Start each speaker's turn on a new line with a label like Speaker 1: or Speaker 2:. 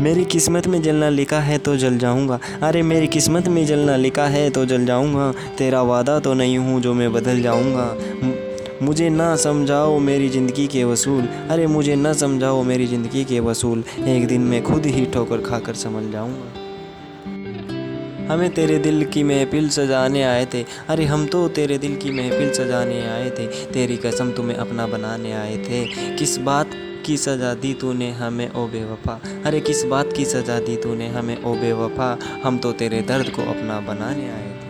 Speaker 1: मेरी किस्मत में जलना लिखा है तो जल जाऊँगा। अरे मेरी किस्मत में जलना लिखा है तो जल जाऊँगा। तेरा वादा तो नहीं हूँ जो मैं बदल जाऊँगा। मुझे ना समझाओ मेरी ज़िंदगी के वसूल। अरे मुझे ना समझाओ मेरी ज़िंदगी के वसूल। एक दिन मैं खुद ही ठोकर खाकर संभल जाऊँगा। हमें तेरे दिल की महफिल सजाने आए थे। अरे हम तो तेरे दिल की महफिल सजाने आए थे। तेरी कसम तुम्हें अपना बनाने आए थे। किस बात की सजा दी तूने हमें, ओ बेवफा। अरे, किस बात की सजा दी तूने हमें, ओ बेवफा? हम तो तेरे दर्द को अपना बनाने आए थे।